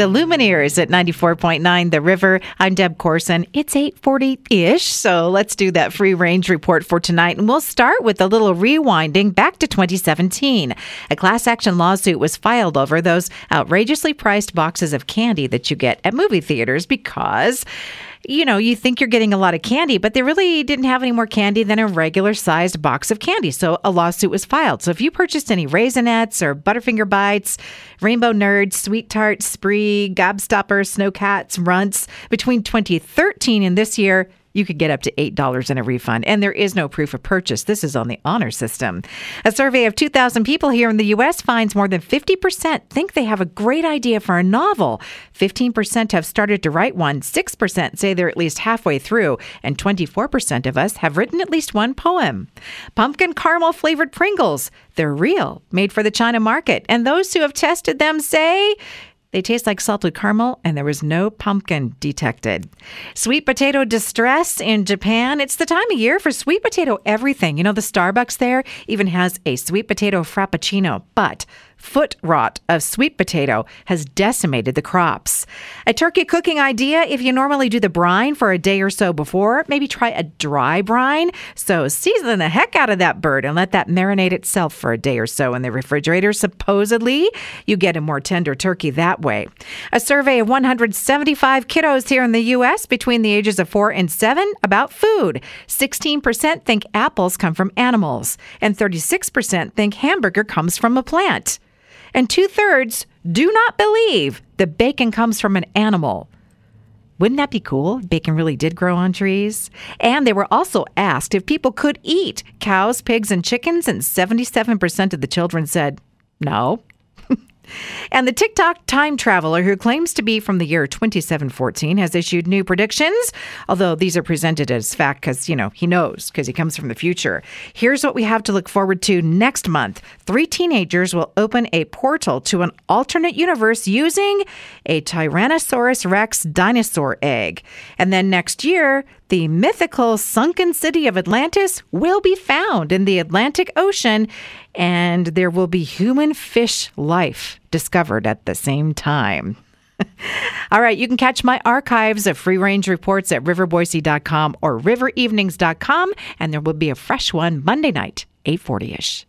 The Lumineers at 94.9 The River. I'm Deb Corson. It's 840-ish, so let's do that free range report for tonight. And we'll start with a little rewinding back to 2017. A class action lawsuit was filed over those outrageously priced boxes of candy that you get at movie theaters because you know, you think you're getting a lot of candy, but they really didn't have any more candy than a regular sized box of candy. So a lawsuit was filed. So if you purchased any Raisinets or Butterfinger Bites, Rainbow Nerds, Sweet Tarts, Spree, Gobstopper, Sno-Caps, Runts between 2013 and this year, you could get up to $8 in a refund, and there is no proof of purchase. This is on the honor system. A survey of 2,000 people here in the U.S. finds more than 50% think they have a great idea for a novel. 15% have started to write one, 6% say they're at least halfway through, and 24% of us have written at least one poem. Pumpkin caramel flavored Pringles, they're real, made for the China market, and those who have tested them say, they taste like salted caramel, and there was no pumpkin detected. Sweet potato distress in Japan. It's the time of year for sweet potato everything. You know, the Starbucks there even has a sweet potato frappuccino, but foot rot of sweet potato has decimated the crops. A turkey cooking idea if you normally do the brine for a day or so before, maybe try a dry brine. So season the heck out of that bird and let that marinate itself for a day or so in the refrigerator. Supposedly, you get a more tender turkey that way. A survey of 175 kiddos here in the U.S. between the ages of 4 and 7 about food. 16% think apples come from animals, and 36% think hamburger comes from a plant and two thirds do not believe the bacon comes from an animal. Wouldn't that be cool? Bacon really did grow on trees. And they were also asked if people could eat cows, pigs, and chickens, and 77% of the children said no. And the TikTok time traveler, who claims to be from the year 2714, has issued new predictions, although these are presented as fact because, you know, he knows because he comes from the future. Here's what we have to look forward to next month three teenagers will open a portal to an alternate universe using a Tyrannosaurus Rex dinosaur egg. And then next year, the mythical sunken city of Atlantis will be found in the Atlantic Ocean, and there will be human fish life discovered at the same time. All right, you can catch my archives of free range reports at riverboise.com or riverevenings.com, and there will be a fresh one Monday night, 840 ish.